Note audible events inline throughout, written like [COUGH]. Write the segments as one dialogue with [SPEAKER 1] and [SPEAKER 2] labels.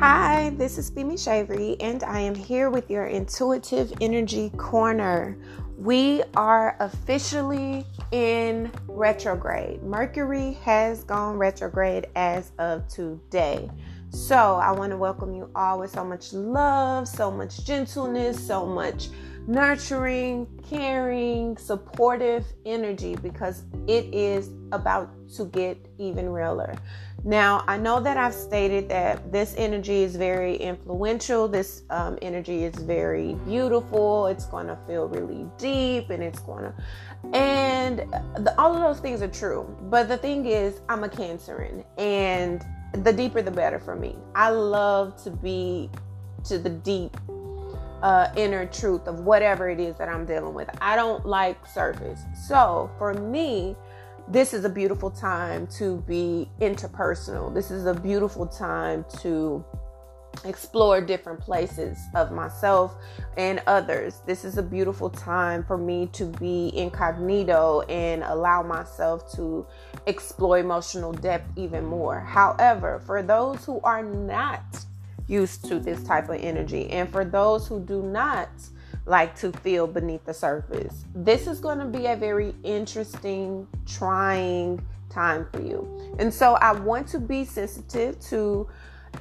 [SPEAKER 1] Hi, this is Femi Shavery, and I am here with your Intuitive Energy Corner. We are officially in retrograde. Mercury has gone retrograde as of today. So, I want to welcome you all with so much love, so much gentleness, so much nurturing, caring, supportive energy because it is about to get even realer. Now, I know that I've stated that this energy is very influential. This um, energy is very beautiful. It's going to feel really deep and it's going to, and the, all of those things are true. But the thing is, I'm a Cancerian and the deeper the better for me. I love to be to the deep uh, inner truth of whatever it is that I'm dealing with. I don't like surface. So for me, this is a beautiful time to be interpersonal. This is a beautiful time to explore different places of myself and others. This is a beautiful time for me to be incognito and allow myself to explore emotional depth even more. However, for those who are not used to this type of energy. And for those who do not like to feel beneath the surface, this is going to be a very interesting, trying time for you. And so I want to be sensitive to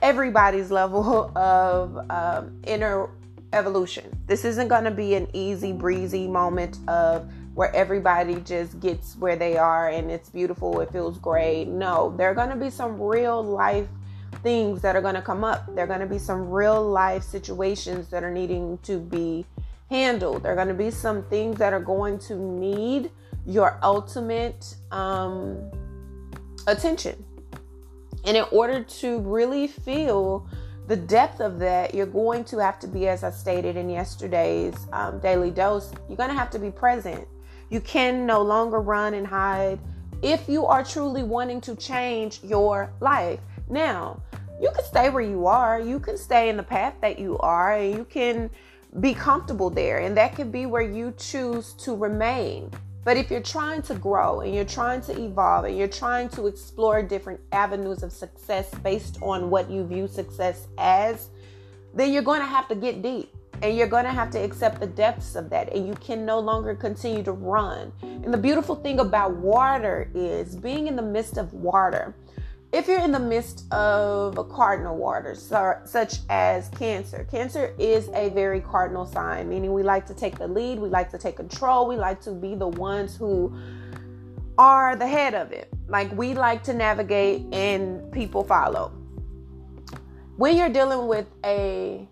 [SPEAKER 1] everybody's level [LAUGHS] of um, inner evolution. This isn't going to be an easy breezy moment of where everybody just gets where they are and it's beautiful, it feels great. No, there are going to be some real life things that are going to come up. There are going to be some real life situations that are needing to be handled. There are going to be some things that are going to need your ultimate um, attention. And in order to really feel the depth of that, you're going to have to be, as I stated in yesterday's um, daily dose, you're going to have to be present. You can no longer run and hide if you are truly wanting to change your life. Now, you can stay where you are. You can stay in the path that you are, and you can be comfortable there. And that could be where you choose to remain. But if you're trying to grow and you're trying to evolve and you're trying to explore different avenues of success based on what you view success as, then you're going to have to get deep and you're going to have to accept the depths of that and you can no longer continue to run. And the beautiful thing about water is being in the midst of water if you're in the midst of a cardinal water, such as Cancer, Cancer is a very cardinal sign, meaning we like to take the lead, we like to take control, we like to be the ones who are the head of it. Like we like to navigate and people follow. When you're dealing with a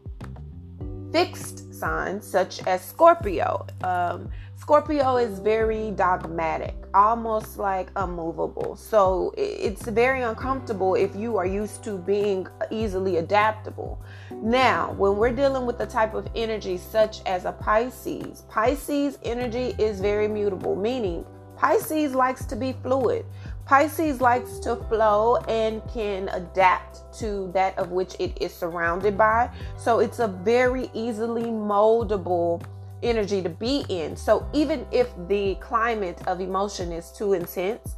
[SPEAKER 1] fixed sign, such as Scorpio, um, Scorpio is very dogmatic, almost like unmovable. So it's very uncomfortable if you are used to being easily adaptable. Now, when we're dealing with the type of energy such as a Pisces, Pisces energy is very mutable, meaning Pisces likes to be fluid. Pisces likes to flow and can adapt to that of which it is surrounded by. So it's a very easily moldable energy to be in. So even if the climate of emotion is too intense,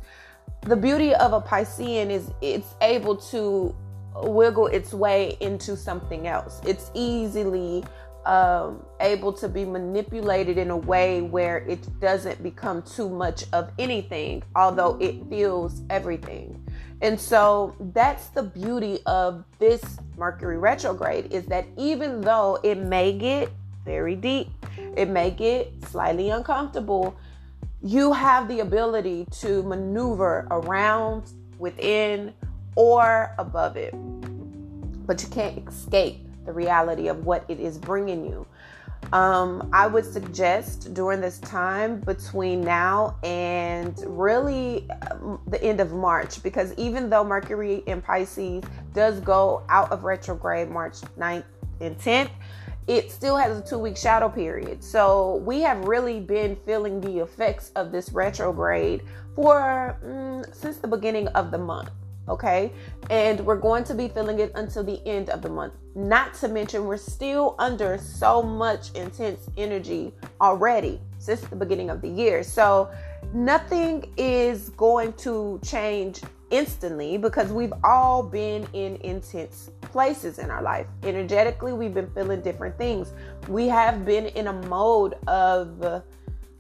[SPEAKER 1] the beauty of a Piscean is it's able to wiggle its way into something else. It's easily um, able to be manipulated in a way where it doesn't become too much of anything, although it feels everything. And so that's the beauty of this Mercury retrograde is that even though it may get very deep, it may get slightly uncomfortable. You have the ability to maneuver around, within, or above it. But you can't escape the reality of what it is bringing you. Um, I would suggest during this time between now and really um, the end of March, because even though Mercury in Pisces does go out of retrograde March 9th and 10th, it still has a two week shadow period. So we have really been feeling the effects of this retrograde for mm, since the beginning of the month. Okay, and we're going to be feeling it until the end of the month. Not to mention, we're still under so much intense energy already since the beginning of the year. So, nothing is going to change instantly because we've all been in intense places in our life. Energetically, we've been feeling different things. We have been in a mode of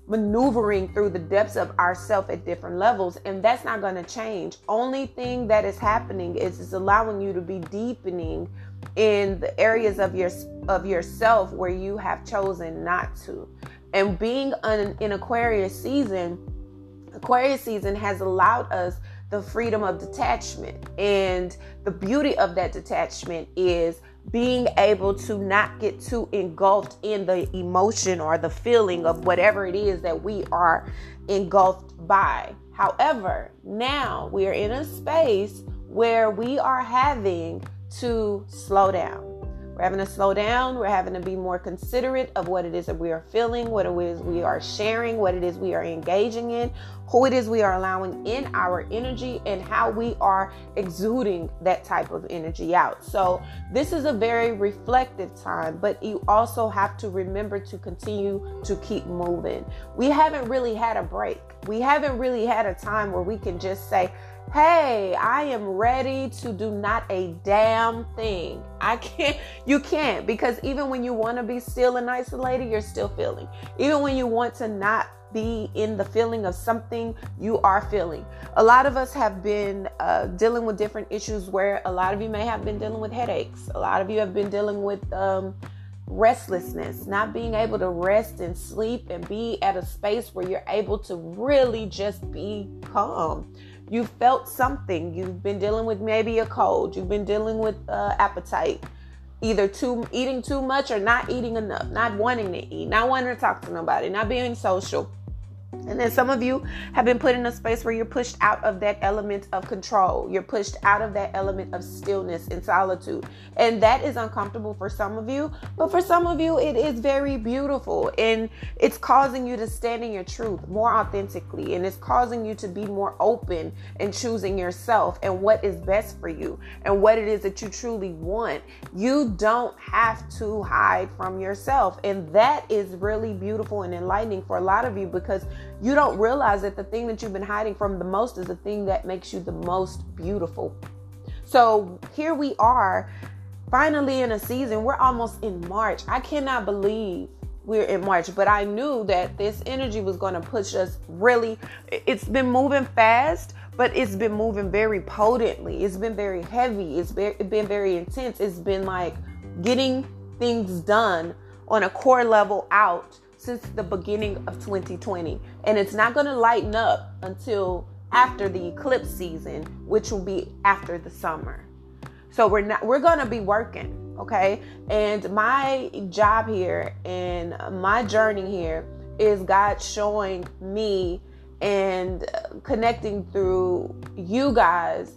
[SPEAKER 1] maneuvering through the depths of ourself at different levels and that's not going to change only thing that is happening is it's allowing you to be deepening in the areas of your of yourself where you have chosen not to and being an, in aquarius season aquarius season has allowed us the freedom of detachment and the beauty of that detachment is being able to not get too engulfed in the emotion or the feeling of whatever it is that we are engulfed by. However, now we are in a space where we are having to slow down. We're having to slow down. We're having to be more considerate of what it is that we are feeling, what it is we are sharing, what it is we are engaging in, who it is we are allowing in our energy, and how we are exuding that type of energy out. So, this is a very reflective time, but you also have to remember to continue to keep moving. We haven't really had a break. We haven't really had a time where we can just say, hey, I am ready to do not a damn thing. I can't, you can't, because even when you want to be still and isolated, you're still feeling. Even when you want to not be in the feeling of something you are feeling. A lot of us have been uh, dealing with different issues where a lot of you may have been dealing with headaches. A lot of you have been dealing with, um, restlessness, not being able to rest and sleep and be at a space where you're able to really just be calm you felt something. You've been dealing with maybe a cold. You've been dealing with uh, appetite, either too eating too much or not eating enough, not wanting to eat, not wanting to talk to nobody, not being social. And then some of you have been put in a space where you're pushed out of that element of control. You're pushed out of that element of stillness and solitude. And that is uncomfortable for some of you. But for some of you, it is very beautiful. And it's causing you to stand in your truth more authentically. And it's causing you to be more open and choosing yourself and what is best for you and what it is that you truly want. You don't have to hide from yourself. And that is really beautiful and enlightening for a lot of you because you don't realize that the thing that you've been hiding from the most is the thing that makes you the most beautiful. So here we are, finally in a season. We're almost in March. I cannot believe we're in March, but I knew that this energy was going to push us really. It's been moving fast, but it's been moving very potently. It's been very heavy. It's been very intense. It's been like getting things done on a core level out since the beginning of 2020. And it's not going to lighten up until after the eclipse season, which will be after the summer. So we're not we're going to be working, okay? And my job here and my journey here is God showing me and connecting through you guys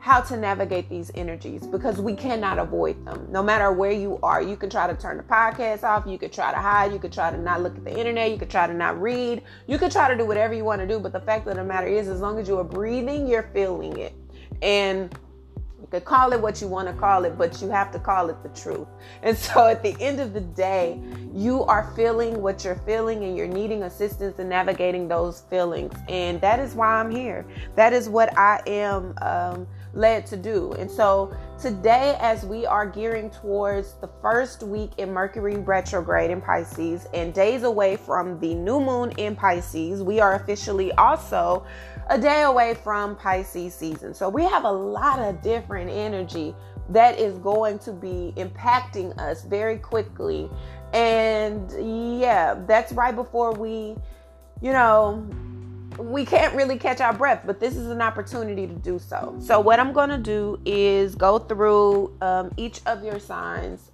[SPEAKER 1] how to navigate these energies because we cannot avoid them. No matter where you are, you can try to turn the podcast off, you could try to hide, you could try to not look at the internet, you could try to not read, you could try to do whatever you want to do. But the fact of the matter is, as long as you are breathing, you're feeling it. And you could call it what you want to call it, but you have to call it the truth. And [LAUGHS] so at the end of the day, you are feeling what you're feeling and you're needing assistance in navigating those feelings. And that is why I'm here. That is what I am. Um, led to do. And so today, as we are gearing towards the first week in Mercury retrograde in Pisces and days away from the new moon in Pisces, we are officially also a day away from Pisces season. So we have a lot of different energy that is going to be impacting us very quickly. And yeah, that's right before we, you know, we can't really catch our breath, but this is an opportunity to do so. So, what I'm going to do is go through um, each of your signs.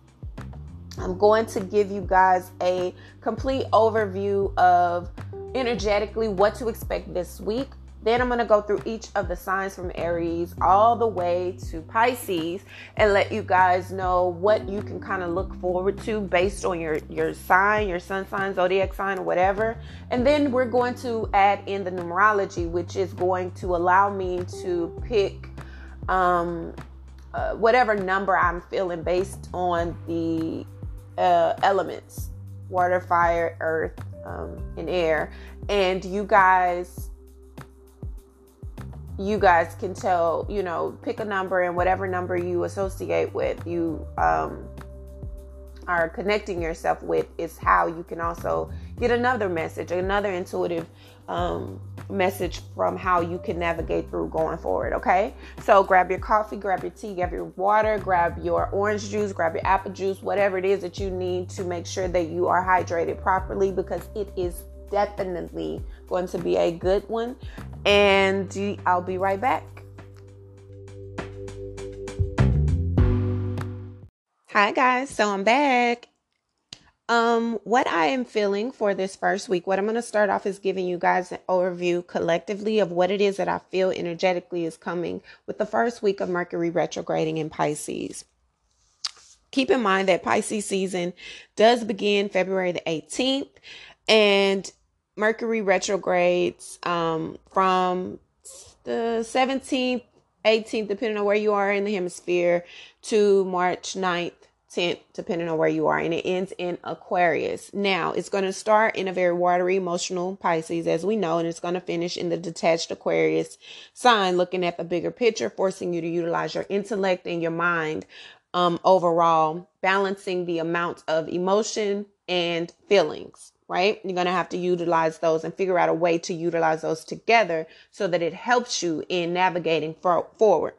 [SPEAKER 1] I'm going to give you guys a complete overview of energetically what to expect this week. Then I'm going to go through each of the signs from Aries all the way to Pisces and let you guys know what you can kind of look forward to based on your your sign, your sun sign, zodiac sign, whatever. And then we're going to add in the numerology, which is going to allow me to pick um, uh, whatever number I'm feeling based on the uh, elements water, fire, earth, um, and air. And you guys you guys can tell, you know, pick a number and whatever number you associate with, you um, are connecting yourself with, is how you can also get another message, another intuitive um, message from how you can navigate through going forward. Okay, so grab your coffee, grab your tea, grab your water, grab your orange juice, grab your apple juice, whatever it is that you need to make sure that you are hydrated properly because it is definitely going to be a good one. And I'll be right back. Hi guys, so I'm back um, what I am feeling for this first week, what I'm going to start off is giving you guys an overview collectively of what it is that I feel energetically is coming with the first week of Mercury retrograding in Pisces. Keep in mind that Pisces season does begin February the 18th, and Mercury retrogrades um, from the 17th, 18th, depending on where you are in the hemisphere, to March 9th 10th, depending on where you are, and it ends in Aquarius. Now, it's going to start in a very watery, emotional Pisces, as we know, and it's going to finish in the detached Aquarius sign, looking at the bigger picture, forcing you to utilize your intellect and your mind um, overall, balancing the amount of emotion and feelings. Right? You're going to have to utilize those and figure out a way to utilize those together so that it helps you in navigating for, forward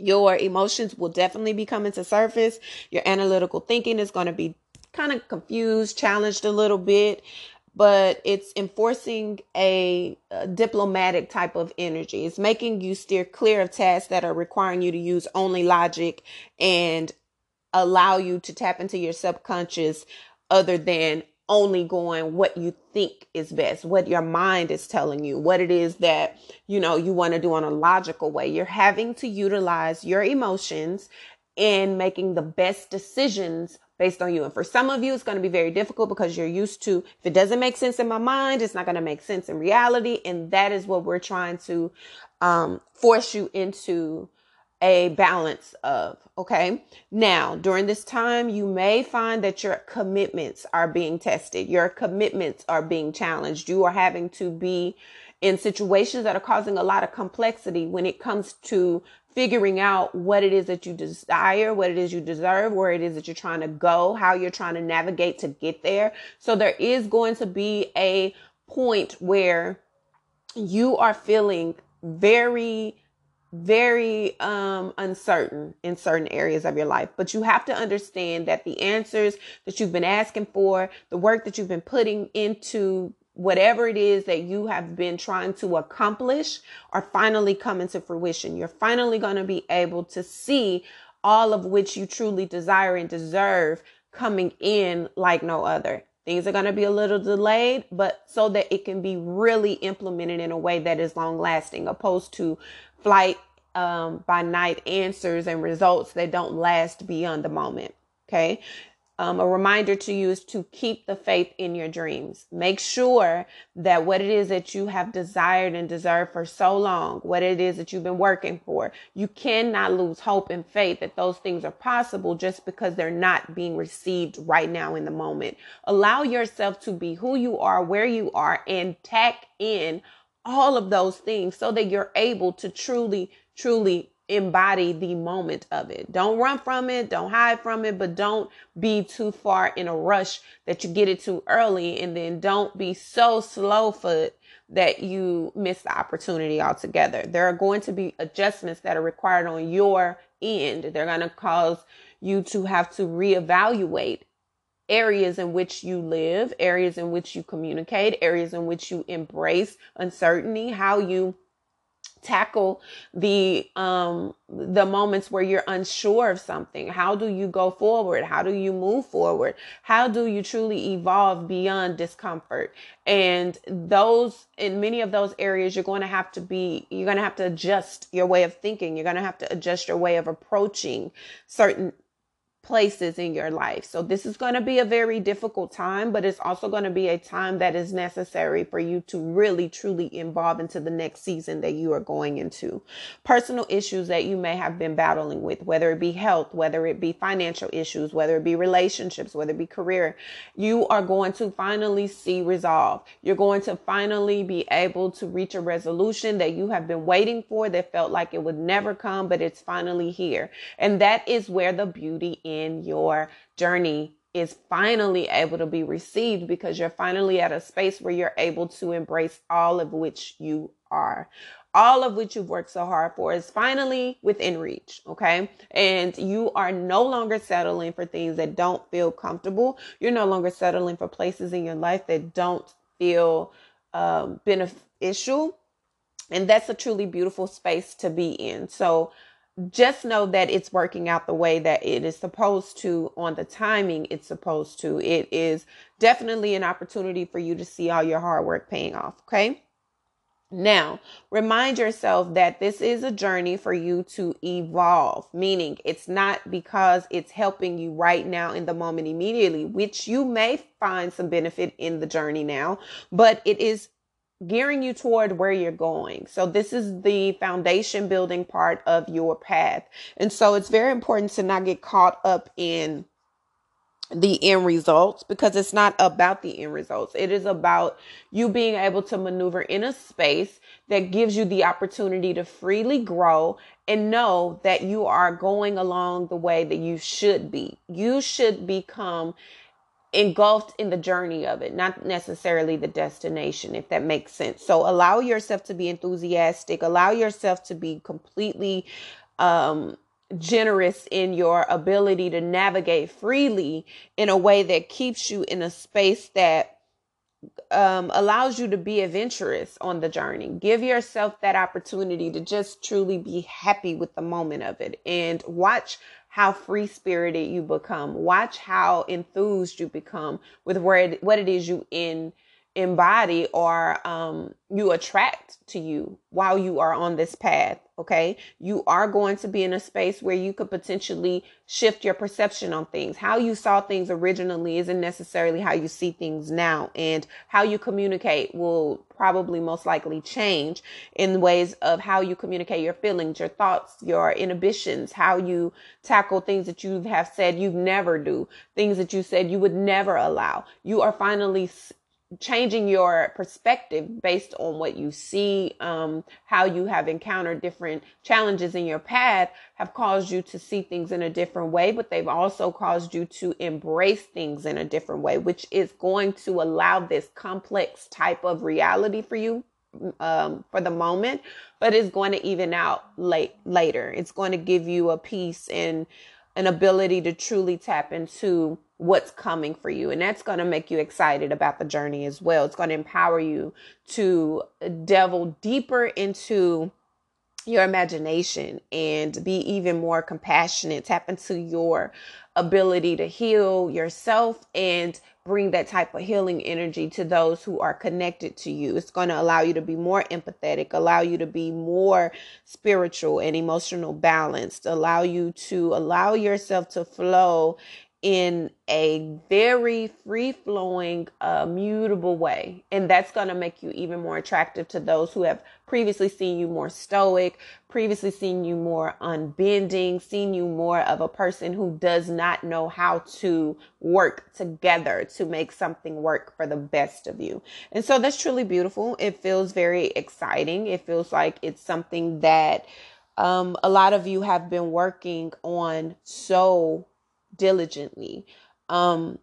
[SPEAKER 1] your emotions will definitely be coming to surface. Your analytical thinking is going to be kind of confused, challenged a little bit, but it's enforcing a, a, diplomatic type of energy. It's making you steer clear of tasks that are requiring you to use only logic and allow you to tap into your subconscious other than only going what you think is best, what your mind is telling you, what it is that, you know, you want to do in a logical way. You're having to utilize your emotions in making the best decisions based on you. And for some of you, it's going to be very difficult because you're used to, if it doesn't make sense in my mind, it's not going to make sense in reality. And that is what we're trying to um, force you into a balance of. Okay. Now, during this time, you may find that your commitments are being tested. Your commitments are being challenged. You are having to be in situations that are causing a lot of complexity when it comes to figuring out what it is that you desire, what it is you deserve, where it is that you're trying to go, how you're trying to navigate to get there. So there is going to be a point where you are feeling very very um uncertain in certain areas of your life but you have to understand that the answers that you've been asking for the work that you've been putting into whatever it is that you have been trying to accomplish are finally coming to fruition. You're finally going to be able to see all of which you truly desire and deserve coming in like no other Things are going to be a little delayed, but so that it can be really implemented in a way that is long lasting, opposed to flight um, by night answers and results that don't last beyond the moment. Okay. Um, a reminder to you is to keep the faith in your dreams. Make sure that what it is that you have desired and deserved for so long, what it is that you've been working for, you cannot lose hope and faith that those things are possible just because they're not being received right now in the moment. Allow yourself to be who you are, where you are, and tack in all of those things so that you're able to truly, truly embody the moment of it. Don't run from it, don't hide from it, but don't be too far in a rush that you get it too early and then don't be so slow foot that you miss the opportunity altogether. There are going to be adjustments that are required on your end. They're going to cause you to have to reevaluate areas in which you live, areas in which you communicate, areas in which you embrace uncertainty, how you tackle the um the moments where you're unsure of something. How do you go forward? How do you move forward? How do you truly evolve beyond discomfort? And those in many of those areas you're going to have to be you're going to have to adjust your way of thinking. You're going to have to adjust your way of approaching certain places in your life. So this is going to be a very difficult time, but it's also going to be a time that is necessary for you to really truly evolve into the next season that you are going into. Personal issues that you may have been battling with, whether it be health, whether it be financial issues, whether it be relationships, whether it be career, you are going to finally see resolve. You're going to finally be able to reach a resolution that you have been waiting for that felt like it would never come, but it's finally here. And that is where the beauty in your journey is finally able to be received because you're finally at a space where you're able to embrace all of which you are. All of which you've worked so hard for is finally within reach. Okay. And you are no longer settling for things that don't feel comfortable. You're no longer settling for places in your life that don't feel um, beneficial. And that's a truly beautiful space to be in. So just know that it's working out the way that it is supposed to on the timing it's supposed to. It is definitely an opportunity for you to see all your hard work paying off. Okay. Now, remind yourself that this is a journey for you to evolve, meaning it's not because it's helping you right now in the moment immediately, which you may find some benefit in the journey now, but it is gearing you toward where you're going. So this is the foundation building part of your path. And so it's very important to not get caught up in the end results because it's not about the end results. It is about you being able to maneuver in a space that gives you the opportunity to freely grow and know that you are going along the way that you should be. You should become engulfed in the journey of it, not necessarily the destination, if that makes sense. So allow yourself to be enthusiastic, allow yourself to be completely um, generous in your ability to navigate freely in a way that keeps you in a space that um, allows you to be adventurous on the journey. Give yourself that opportunity to just truly be happy with the moment of it and watch how free spirited you become. Watch how enthused you become with where it, what it is you in embody or um, you attract to you while you are on this path. Okay. You are going to be in a space where you could potentially shift your perception on things. How you saw things originally isn't necessarily how you see things now. And how you communicate will probably most likely change in ways of how you communicate your feelings, your thoughts, your inhibitions, how you tackle things that you have said you never do, things that you said you would never allow. You are finally changing your perspective based on what you see, um, how you have encountered different challenges in your path have caused you to see things in a different way, but they've also caused you to embrace things in a different way, which is going to allow this complex type of reality for you um, for the moment, but it's going to even out late later. It's going to give you a peace and an ability to truly tap into what's coming for you. And that's going to make you excited about the journey as well. It's going to empower you to delve deeper into your imagination and be even more compassionate, tap into your ability to heal yourself and bring that type of healing energy to those who are connected to you. It's going to allow you to be more empathetic, allow you to be more spiritual and emotional balanced, allow you to allow yourself to flow in a very free flowing, uh, mutable way. And that's going to make you even more attractive to those who have previously seen you more stoic, previously seen you more unbending, seen you more of a person who does not know how to work together to make something work for the best of you. And so that's truly beautiful. It feels very exciting. It feels like it's something that um, a lot of you have been working on so diligently. Um,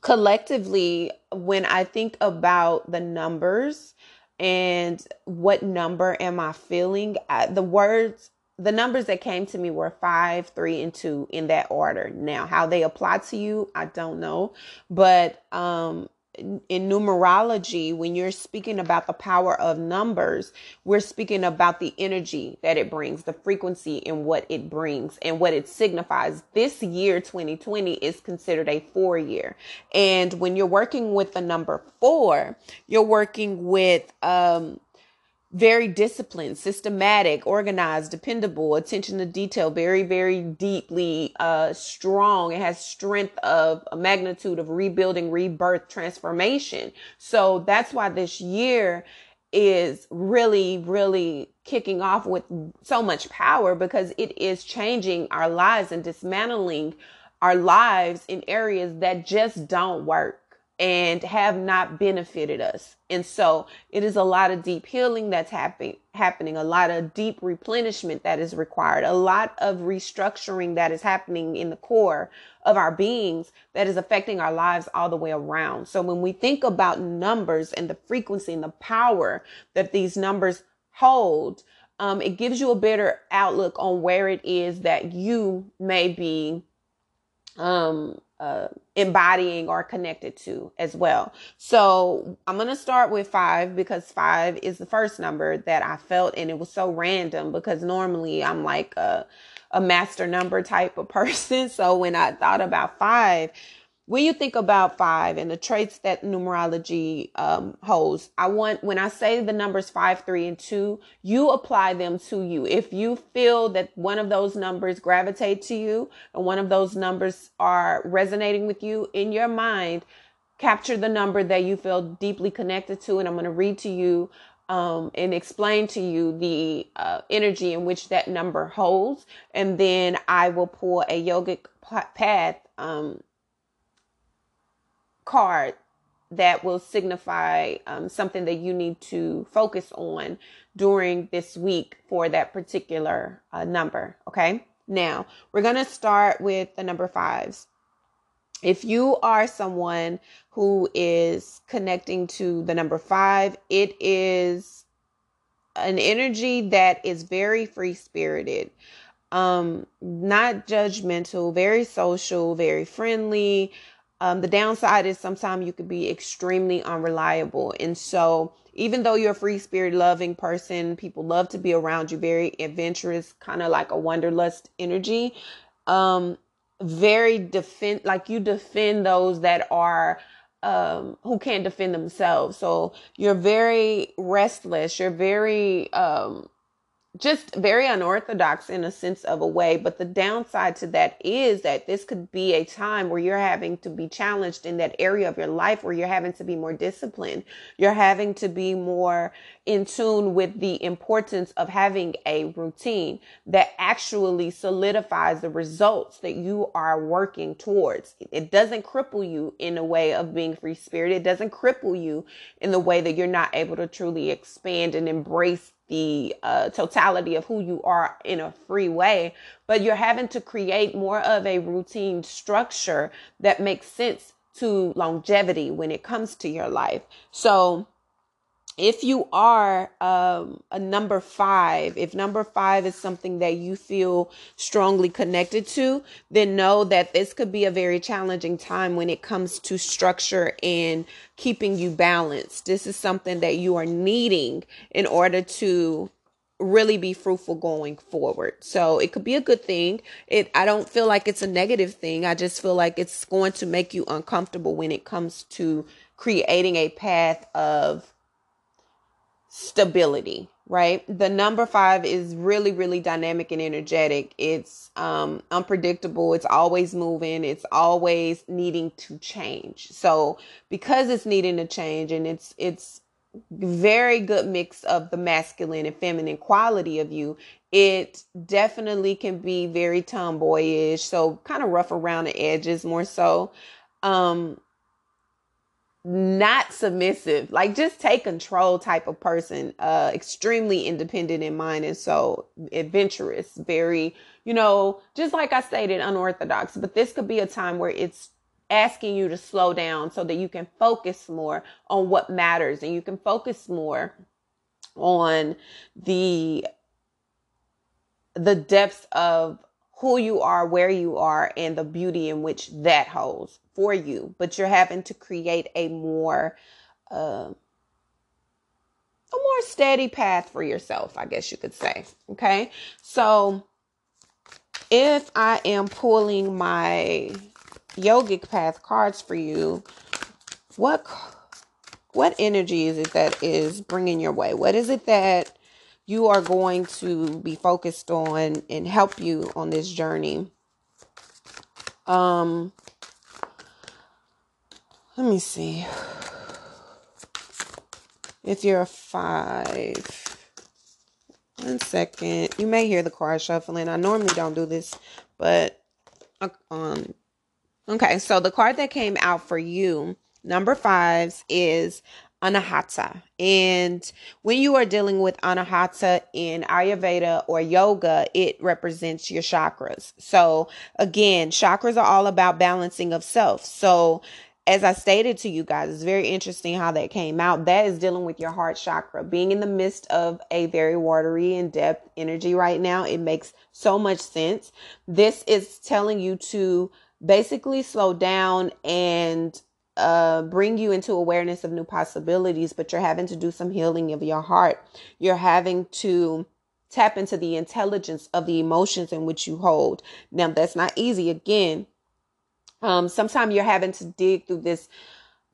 [SPEAKER 1] collectively, when I think about the numbers and what number am I feeling, I, the words, the numbers that came to me were five, three, and two in that order. Now, how they apply to you, I don't know, but um, in numerology, when you're speaking about the power of numbers, we're speaking about the energy that it brings, the frequency and what it brings and what it signifies. This year, 2020, is considered a four year. And when you're working with the number four, you're working with, um, very disciplined, systematic, organized, dependable, attention to detail, very, very deeply uh, strong. It has strength of a magnitude of rebuilding, rebirth, transformation. So that's why this year is really, really kicking off with so much power because it is changing our lives and dismantling our lives in areas that just don't work and have not benefited us. And so it is a lot of deep healing that's happening happening, a lot of deep replenishment that is required, a lot of restructuring that is happening in the core of our beings that is affecting our lives all the way around. So when we think about numbers and the frequency and the power that these numbers hold, um, it gives you a better outlook on where it is that you may be um, uh, embodying or connected to as well. So I'm going to start with five because five is the first number that I felt, and it was so random because normally I'm like a, a master number type of [LAUGHS] person. So when I thought about five, when you think about five and the traits that numerology um, holds, I want when I say the numbers five, three, and two, you apply them to you. If you feel that one of those numbers gravitate to you and one of those numbers are resonating with you in your mind, capture the number that you feel deeply connected to, and I'm going to read to you um, and explain to you the uh, energy in which that number holds, and then I will pull a yogic path. Um, card that will signify um, something that you need to focus on during this week for that particular uh, number. Okay. Now we're going to start with the number fives. If you are someone who is connecting to the number five, it is an energy that is very free spirited, um, not judgmental, very social, very friendly, um, the downside is sometimes you could be extremely unreliable. And so, even though you're a free spirit loving person, people love to be around you, very adventurous, kind of like a wanderlust energy. Um, very defend, like you defend those that are um, who can't defend themselves. So you're very restless. You're very um, just very unorthodox in a sense of a way. But the downside to that is that this could be a time where you're having to be challenged in that area of your life where you're having to be more disciplined. You're having to be more in tune with the importance of having a routine that actually solidifies the results that you are working towards. It doesn't cripple you in a way of being free spirit. It doesn't cripple you in the way that you're not able to truly expand and embrace the uh, totality of who you are in a free way, but you're having to create more of a routine structure that makes sense to longevity when it comes to your life. So, if you are um, a number five, if number five is something that you feel strongly connected to, then know that this could be a very challenging time when it comes to structure and keeping you balanced. This is something that you are needing in order to really be fruitful going forward. So it could be a good thing. It I don't feel like it's a negative thing. I just feel like it's going to make you uncomfortable when it comes to creating a path of stability right? The number five is really really dynamic and energetic. It's um unpredictable. It's always moving. It's always needing to change. So because it's needing to change and it's it's very good mix of the masculine and feminine quality of you it definitely can be very tomboyish. So kind of rough around the edges more so. Um not submissive, like just take control type of person, uh, extremely independent in mind and so adventurous, very, you know, just like I stated, unorthodox. But this could be a time where it's asking you to slow down so that you can focus more on what matters and you can focus more on the the depths of who you are, where you are, and the beauty in which that holds for you, but you're having to create a more uh, a more steady path for yourself, I guess you could say. Okay, so if I am pulling my yogic path cards for you, what what energy is it that is bringing your way? What is it that you are going to be focused on and help you on this journey? Um, let me see. If you're a five, one second. You may hear the car shuffling. I normally don't do this, but uh, um, okay. So the card that came out for you, number fives, is Anahata. And when you are dealing with Anahata in Ayurveda or yoga, it represents your chakras. So again, chakras are all about balancing of self. So as I stated to you guys, it's very interesting how that came out. That is dealing with your heart chakra. Being in the midst of a very watery and depth energy right now, it makes so much sense. This is telling you to basically slow down and uh, bring you into awareness of new possibilities, but you're having to do some healing of your heart. You're having to tap into the intelligence of the emotions in which you hold. Now, that's not easy. Again, um, sometimes you're having to dig through this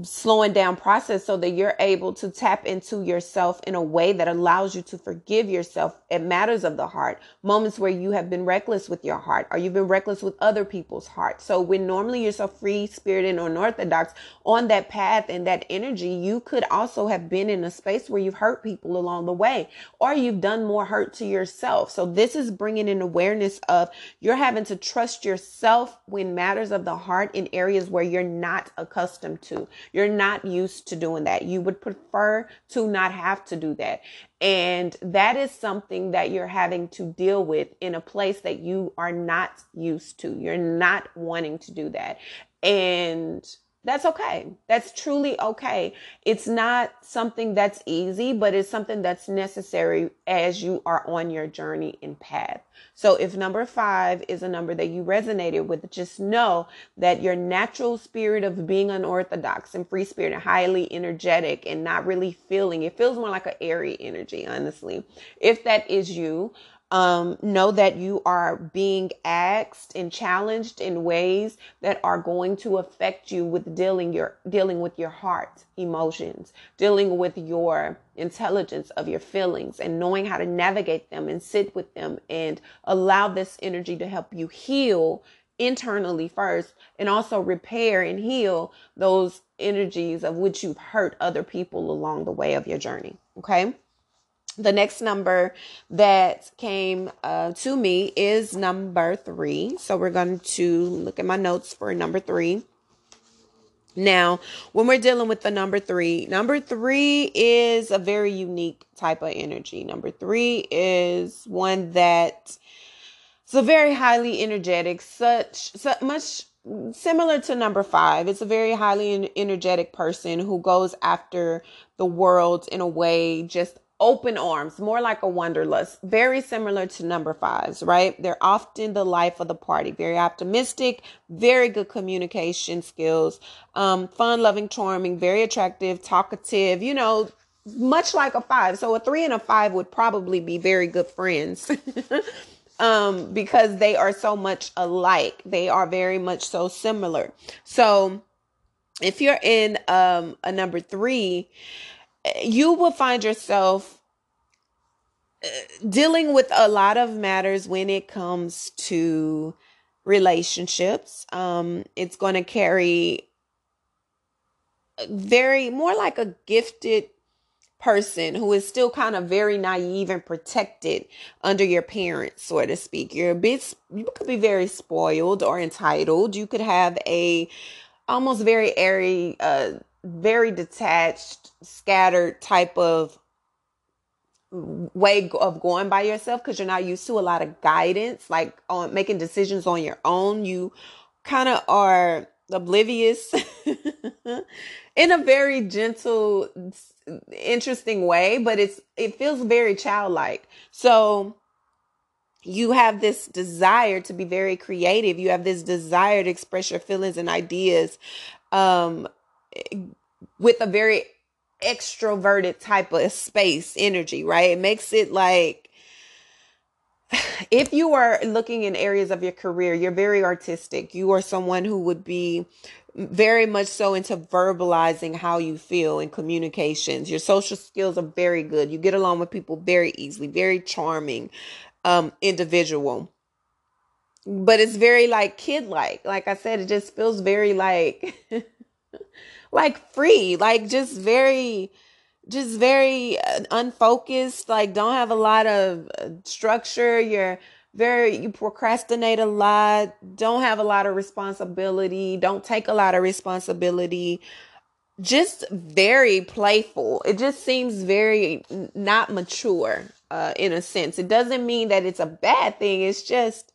[SPEAKER 1] slowing down process so that you're able to tap into yourself in a way that allows you to forgive yourself at matters of the heart moments where you have been reckless with your heart or you've been reckless with other people's heart. So when normally you're so free spirited or unorthodox on that path and that energy you could also have been in a space where you've hurt people along the way or you've done more hurt to yourself. So this is bringing an awareness of you're having to trust yourself when matters of the heart in areas where you're not accustomed to you're not used to doing that. You would prefer to not have to do that. And that is something that you're having to deal with in a place that you are not used to. You're not wanting to do that. And that's okay. That's truly okay. It's not something that's easy, but it's something that's necessary as you are on your journey and path. So if number five is a number that you resonated with, just know that your natural spirit of being unorthodox and free spirit and highly energetic and not really feeling, it feels more like an airy energy, honestly. If that is you, um, know that you are being asked and challenged in ways that are going to affect you with dealing your dealing with your heart emotions dealing with your intelligence of your feelings and knowing how to navigate them and sit with them and allow this energy to help you heal internally first and also repair and heal those energies of which you've hurt other people along the way of your journey okay the next number that came uh, to me is number three. So we're going to look at my notes for number three. Now, when we're dealing with the number three, number three is a very unique type of energy. Number three is one that a very highly energetic, such, such much similar to number five. It's a very highly energetic person who goes after the world in a way just open arms, more like a wanderlust, very similar to number fives, right? They're often the life of the party, very optimistic, very good communication skills, um, fun, loving, charming, very attractive, talkative, you know, much like a five. So a three and a five would probably be very good friends. [LAUGHS] um, because they are so much alike. They are very much so similar. So if you're in um, a number three, you will find yourself uh, dealing with a lot of matters when it comes to relationships. Um, it's going to carry very more like a gifted person who is still kind of very naive and protected under your parents, so to speak. You're a bit, you could be very spoiled or entitled. You could have a almost very airy, uh, very detached, scattered type of way of going by yourself because you're not used to a lot of guidance, like on making decisions on your own. You kind of are oblivious [LAUGHS] in a very gentle, interesting way, but it's it feels very childlike. So you have this desire to be very creative. You have this desire to express your feelings and ideas um, with a very extroverted type of space energy, right? It makes it like [SIGHS] if you are looking in areas of your career, you're very artistic. You are someone who would be very much so into verbalizing how you feel in communications. Your social skills are very good. You get along with people very easily, very charming um individual. But it's very like kid like. Like I said, it just feels very like [LAUGHS] like free, like just very just very uh, unfocused, like don't have a lot of uh, structure. You're very you procrastinate a lot, don't have a lot of responsibility, don't take a lot of responsibility. Just very playful. It just seems very not mature uh in a sense. It doesn't mean that it's a bad thing. It's just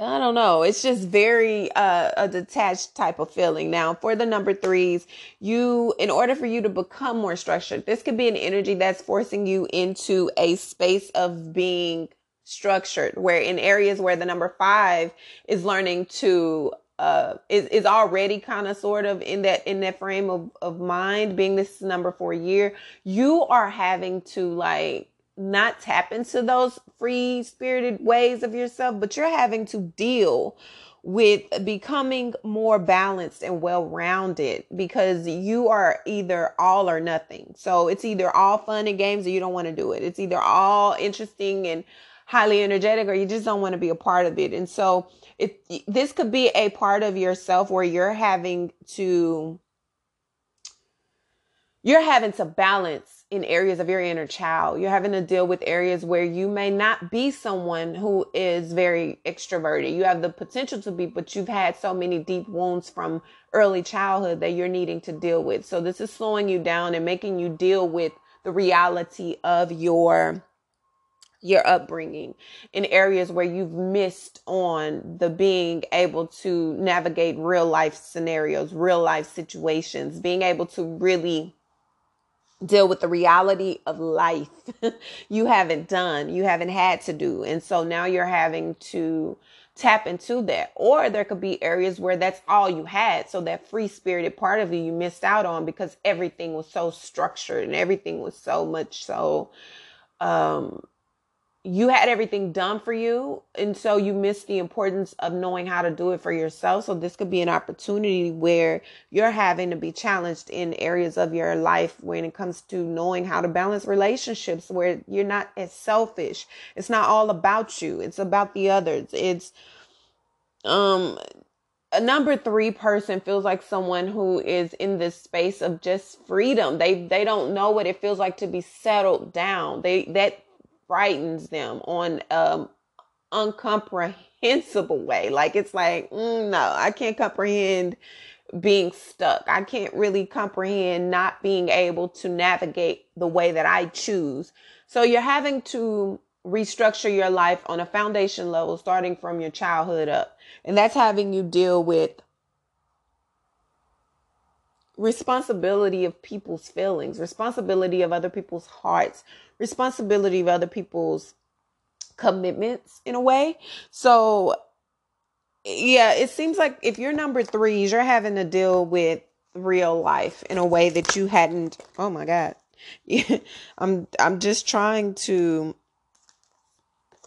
[SPEAKER 1] I don't know. It's just very uh, a detached type of feeling. Now, for the number threes, you, in order for you to become more structured, this could be an energy that's forcing you into a space of being structured, where in areas where the number five is learning to uh is, is already kind of sort of in that in that frame of, of mind being this number four year you are having to like not tap into those free spirited ways of yourself, but you're having to deal with becoming more balanced and well rounded because you are either all or nothing. So it's either all fun and games or you don't want to do it. It's either all interesting and highly energetic or you just don't want to be a part of it. And so this could be a part of yourself where you're having to you're having to balance in areas of your inner child. You're having to deal with areas where you may not be someone who is very extroverted. You have the potential to be, but you've had so many deep wounds from early childhood that you're needing to deal with. So this is slowing you down and making you deal with the reality of your your upbringing in areas where you've missed on the being able to navigate real life scenarios, real life situations, being able to really deal with the reality of life [LAUGHS] you haven't done, you haven't had to do. And so now you're having to tap into that. Or there could be areas where that's all you had. So that free spirited part of you you missed out on because everything was so structured and everything was so much so um you had everything done for you and so you missed the importance of knowing how to do it for yourself. So this could be an opportunity where you're having to be challenged in areas of your life when it comes to knowing how to balance relationships where you're not as selfish. It's not all about you it's about the others. It's um a number three person feels like someone who is in this space of just freedom. They they don't know what it feels like to be settled down. They that frightens them on um uncomprehensible way. Like it's like, mm, no, I can't comprehend being stuck. I can't really comprehend not being able to navigate the way that I choose. So you're having to restructure your life on a foundation level starting from your childhood up. And that's having you deal with responsibility of people's feelings, responsibility of other people's hearts, responsibility of other people's commitments in a way. So yeah, it seems like if you're number threes, you're having to deal with real life in a way that you hadn't. Oh my God. Yeah, [LAUGHS] I'm I'm just trying to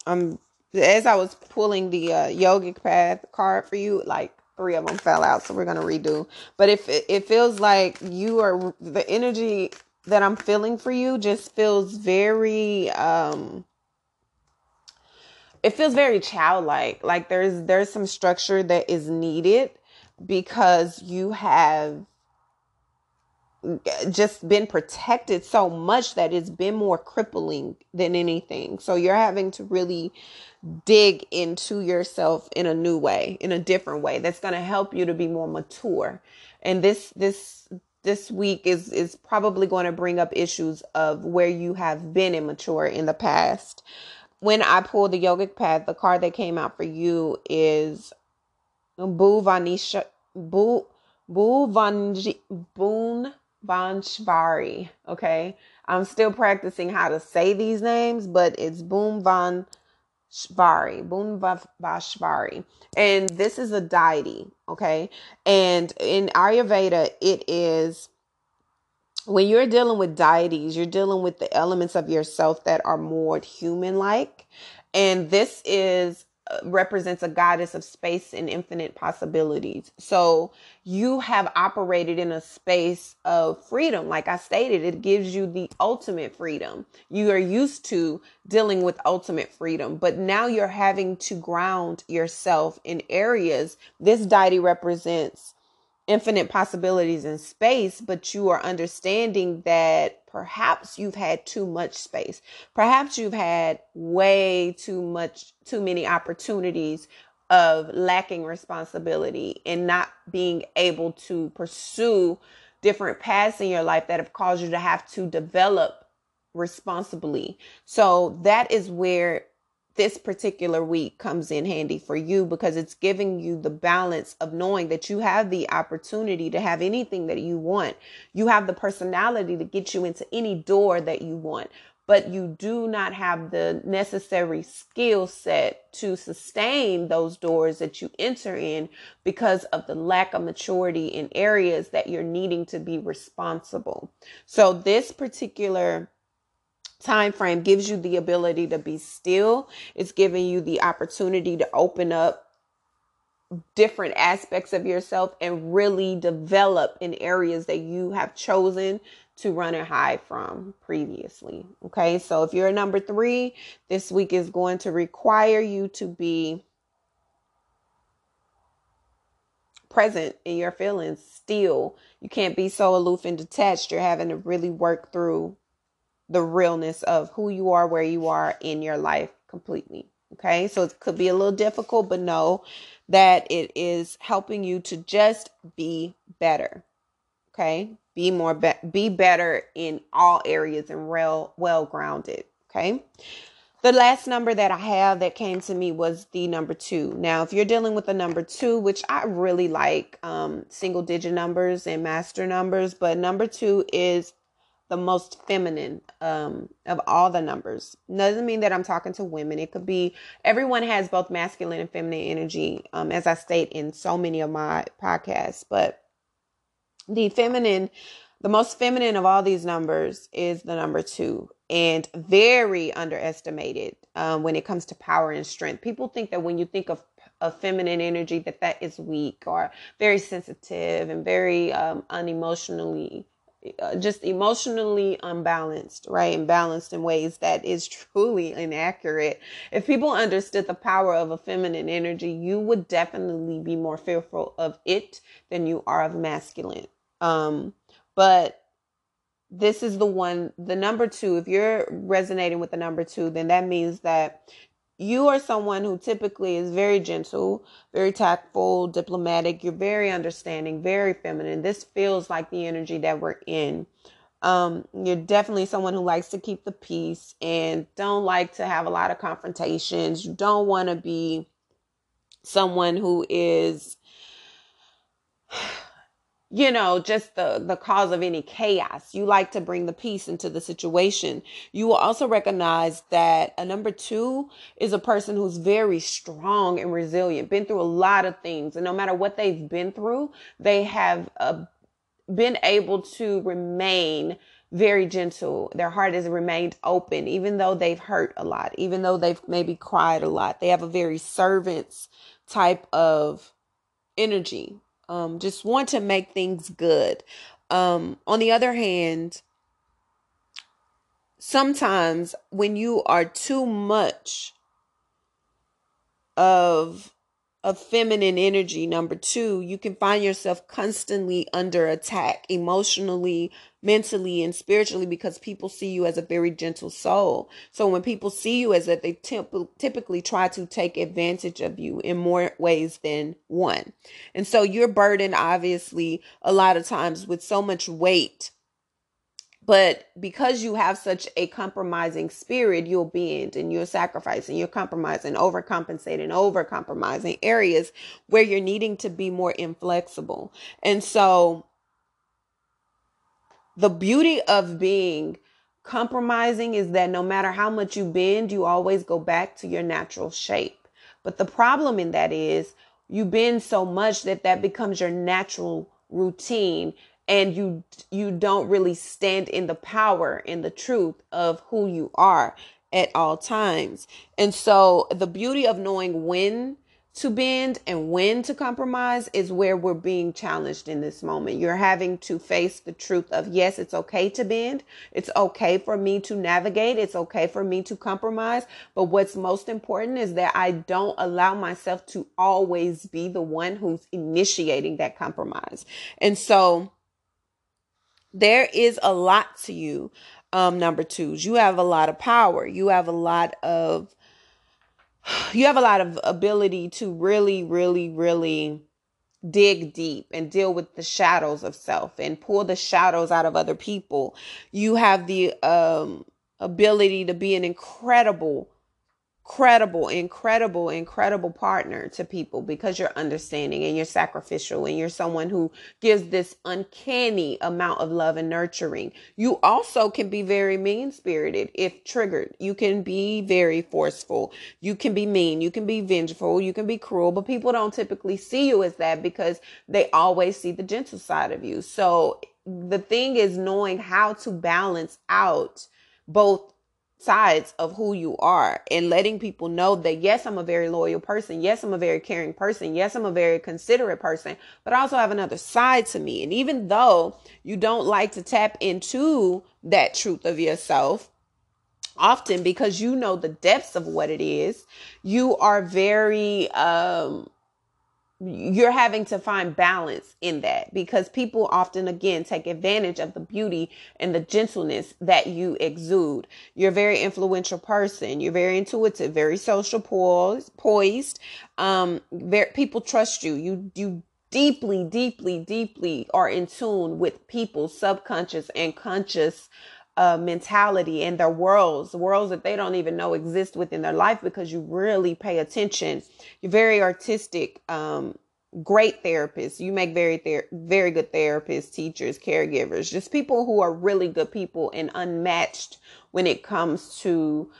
[SPEAKER 1] I'm as I was pulling the uh, yogic path card for you, like three of them fell out, so we're gonna redo. But if it, feels like you are the energy that I'm feeling for you just feels very um it feels very childlike. Like there's there's some structure that is needed because you have just been protected so much that it's been more crippling than anything. So you're having to really dig into yourself in a new way, in a different way that's going to help you to be more mature. And this this this week is is probably going to bring up issues of where you have been immature in the past. When I pulled the yogic path, the card that came out for you is Bu Vanisha Bu Bu Vanji Boon Vanshvari. Okay. I'm still practicing how to say these names, but it's Boom Van Shvari, Boom Vashvari. And this is a deity, okay? And in Ayurveda, it is when you're dealing with deities, you're dealing with the elements of yourself that are more human like. And this is represents a goddess of space and infinite possibilities. So you have operated in a space of freedom. Like I stated, it gives you the ultimate freedom. You are used to dealing with ultimate freedom, but now you're having to ground yourself in areas. This deity represents infinite possibilities in space, but you are understanding that perhaps you've had too much space. Perhaps you've had way too much, too many opportunities of lacking responsibility and not being able to pursue different paths in your life that have caused you to have to develop responsibly. So that is where this particular week comes in handy for you because it's giving you the balance of knowing that you have the opportunity to have anything that you want. You have the personality to get you into any door that you want, but you do not have the necessary skill set to sustain those doors that you enter in because of the lack of maturity in areas that you're needing to be responsible. So this particular time frame gives you the ability to be still it's giving you the opportunity to open up different aspects of yourself and really develop in areas that you have chosen to run and hide from previously. Okay, so if you're number three, this week is going to require you to be present in your feelings still. You can't be so aloof and detached. You're having to really work through the realness of who you are, where you are in your life completely. Okay, so it could be a little difficult, but know that it is helping you to just be better. Okay, be more be, be better in all areas and well well grounded. Okay. The last number that I have that came to me was the number two. Now, if you're dealing with the number two, which I really like um, single digit numbers and master numbers, but number two is the most feminine um, of all the numbers. Doesn't mean that I'm talking to women. It could be everyone has both masculine and feminine energy, um, as I state in so many of my podcasts. But the feminine, the most feminine of all these numbers is the number two, and very underestimated um, when it comes to power and strength. People think that when you think of of feminine energy that that is weak or very sensitive and very um, unemotionally just emotionally unbalanced, right? Imbalanced in ways that is truly inaccurate. If people understood the power of a feminine energy, you would definitely be more fearful of it than you are of masculine. Um, but this is the one, the number two. If you're resonating with the number two, then that means that you are someone who typically is very gentle, very tactful, diplomatic. You're very understanding, very feminine. This feels like the energy that we're in. Um, you're definitely someone who likes to keep the peace and don't like to have a lot of confrontations. You don't want to be someone who is you know just the the cause of any chaos. You like to bring the peace into the situation. You will also recognize that a number 2 is a person who's very strong and resilient been through a lot of things and no matter what they've been through they have uh, been able to remain very gentle. Their heart has remained open even though they've hurt a lot even though they've maybe cried a lot. They have a very servants type of energy um, just want to make things good. Um, on the other hand, sometimes when you are too much of of feminine energy number 2 you can find yourself constantly under attack emotionally mentally and spiritually because people see you as a very gentle soul. So when people see you as that, they temp- typically try to take advantage of you in more ways than one. And so you're burdened, obviously, a lot of times with so much weight. But because you have such a compromising spirit, you'll bend and you'll sacrifice and you'll compromise and overcompensate and overcompromising areas where you're needing to be more inflexible. And so the beauty of being compromising is that no matter how much you bend, you always go back to your natural shape. But the problem in that is you bend so much that that becomes your natural routine and you you don't really stand in the power in the truth of who you are at all times. And so the beauty of knowing when to bend and when to compromise is where we're being challenged in this moment. You're having to face the truth of yes, it's okay to bend. It's okay for me to navigate. It's okay for me to compromise. But what's most important is that I don't allow myself to always be the one who's initiating that compromise. And so there is a lot to you. Um, number twos, you have a lot of power. You have a lot of [SIGHS] you have a lot of ability to really, really, really dig deep and deal with the shadows of self and pull the shadows out of other people. You have the um, ability to be an incredible credible, incredible, incredible partner to people because you're understanding and you're sacrificial and you're someone who gives this uncanny amount of love and nurturing. You also can be very mean spirited if triggered. You can be very forceful. You can be mean. You can be vengeful. You can be cruel, but people don't typically see you as that because they always see the gentle side of you. So the thing is knowing how to balance out both sides of who you are and letting people know that yes, I'm a very loyal person. Yes, I'm a very caring person. Yes, I'm a very considerate person, but I also have another side to me. And even though you don't like to tap into that truth of yourself, often because you know the depths of what it is, you are very um you're having to find balance in that because people often again take advantage of the beauty and the gentleness that you exude. You're a very influential person. You're very intuitive very social poised poised. Um very, people trust you. You you deeply deeply deeply are in tune with people's subconscious and conscious uh, mentality and their worlds, worlds that they don't even know exist within their life because you really pay attention. You're very artistic, um, great therapists. You make very ther- very good therapists, teachers, caregivers, just people who are really good people and unmatched when it comes to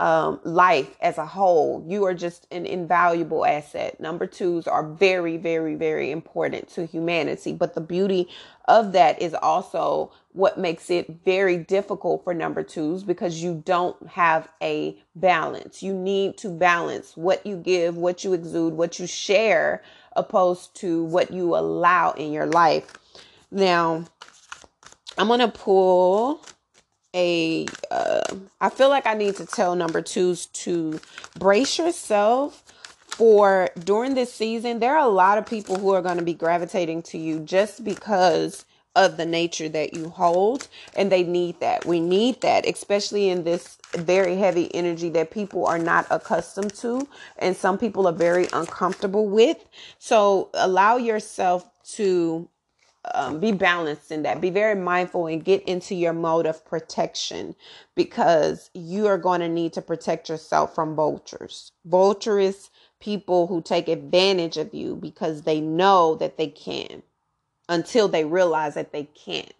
[SPEAKER 1] um, life as a whole. You are just an invaluable asset. Number twos are very, very, very important to humanity. But the beauty of that is also what makes it very difficult for number twos because you don't have a balance. You need to balance what you give, what you exude, what you share, opposed to what you allow in your life. Now, I'm going to pull a uh, I feel like I need to tell number twos to brace yourself for during this season. There are a lot of people who are going to be gravitating to you just because of the nature that you hold and they need that. We need that, especially in this very heavy energy that people are not accustomed to and some people are very uncomfortable with. So allow yourself to um, be balanced in that. Be very mindful and get into your mode of protection because you are going to need to protect yourself from vultures. Vultures, people who take advantage of you because they know that they can until they realize that they can't.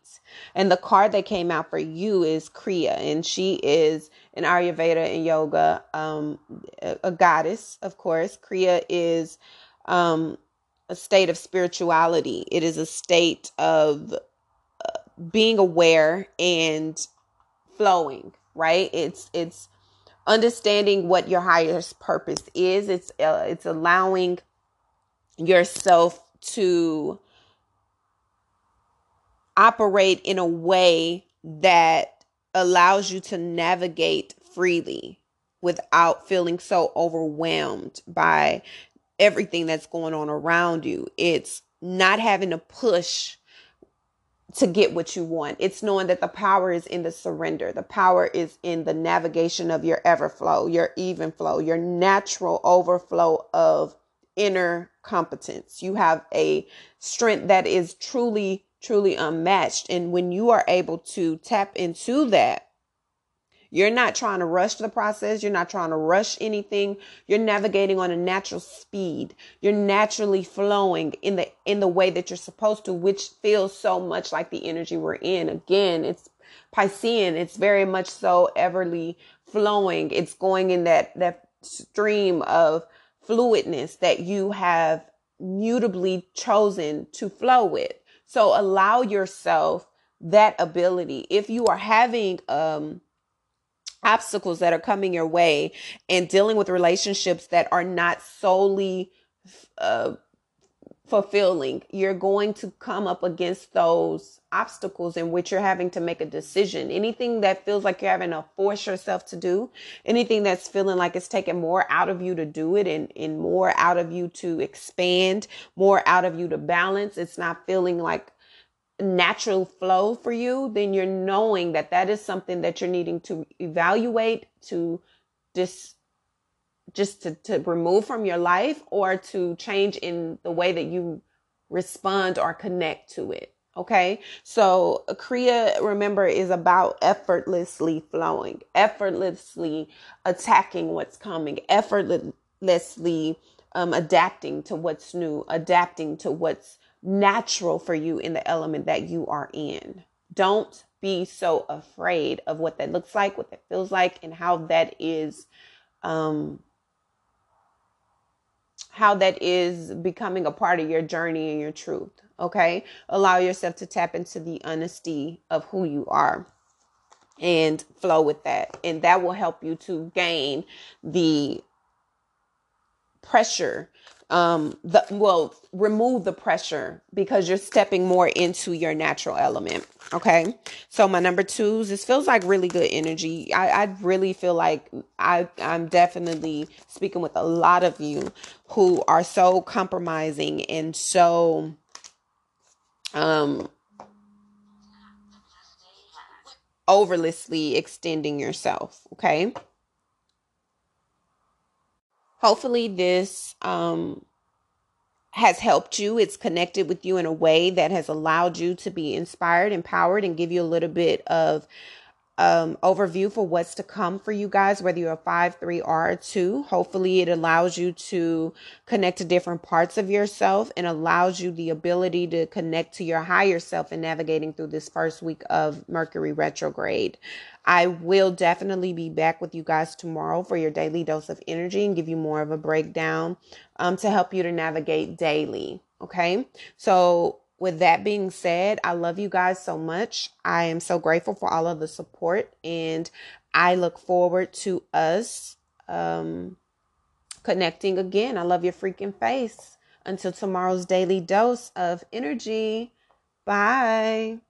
[SPEAKER 1] And the card that came out for you is Kriya, and she is an Ayurveda and yoga, um, a, a goddess, of course. Kriya is um, a state of spirituality. It is a state of uh, being aware and flowing, right? It's it's understanding what your highest purpose is. It's uh, it's allowing yourself to operate in a way that allows you to navigate freely without feeling so overwhelmed by everything that's going on around you. It's not having to push to get what you want. It's knowing that the power is in the surrender. The power is in the navigation of your ever flow, your even flow, your natural overflow of inner competence. You have a strength that is truly, truly unmatched. And when you are able to tap into that, you're not trying to rush the process. You're not trying to rush anything. You're navigating on a natural speed. You're naturally flowing in the in the way that you're supposed to, which feels so much like the energy we're in. Again, it's Piscean. It's very much so everly flowing. It's going in that that stream of fluidness that you have mutably chosen to flow with. So allow yourself that ability. If you are having um obstacles that are coming your way and dealing with relationships that are not solely uh, fulfilling, you're going to come up against those obstacles in which you're having to make a decision. Anything that feels like you're having to force yourself to do, anything that's feeling like it's taking more out of you to do it and, and more out of you to expand, more out of you to balance, it's not feeling like natural flow for you, then you're knowing that that is something that you're needing to evaluate, to dis just to, to remove from your life or to change in the way that you respond or connect to it. Okay. So Kriya, remember, is about effortlessly flowing, effortlessly attacking what's coming, effortlessly um, adapting to what's new, adapting to what's natural for you in the element that you are in. Don't be so afraid of what that looks like, what that feels like, and how that is um, how that is becoming a part of your journey and your truth. Okay. Allow yourself to tap into the honesty of who you are and flow with that. And that will help you to gain the pressure um the well remove the pressure because you're stepping more into your natural element okay? So my number twos this feels like really good energy. I i really feel like i i'm definitely speaking with a lot of you who are so compromising and so um overlessly extending yourself okay Hopefully, this um, has helped you. It's connected with you in a way that has allowed you to be inspired, empowered, and give you a little bit of um, overview for what's to come for you guys, whether you're a five, three, or a two. Hopefully, it allows you to connect to different parts of yourself and allows you the ability to connect to your higher self in navigating through this first week of Mercury retrograde. I will definitely be back with you guys tomorrow for your daily dose of energy and give you more of a breakdown um, to help you to navigate daily. Okay. So, with that being said, I love you guys so much. I am so grateful for all of the support and I look forward to us um, connecting again. I love your freaking face. Until tomorrow's daily dose of energy. Bye.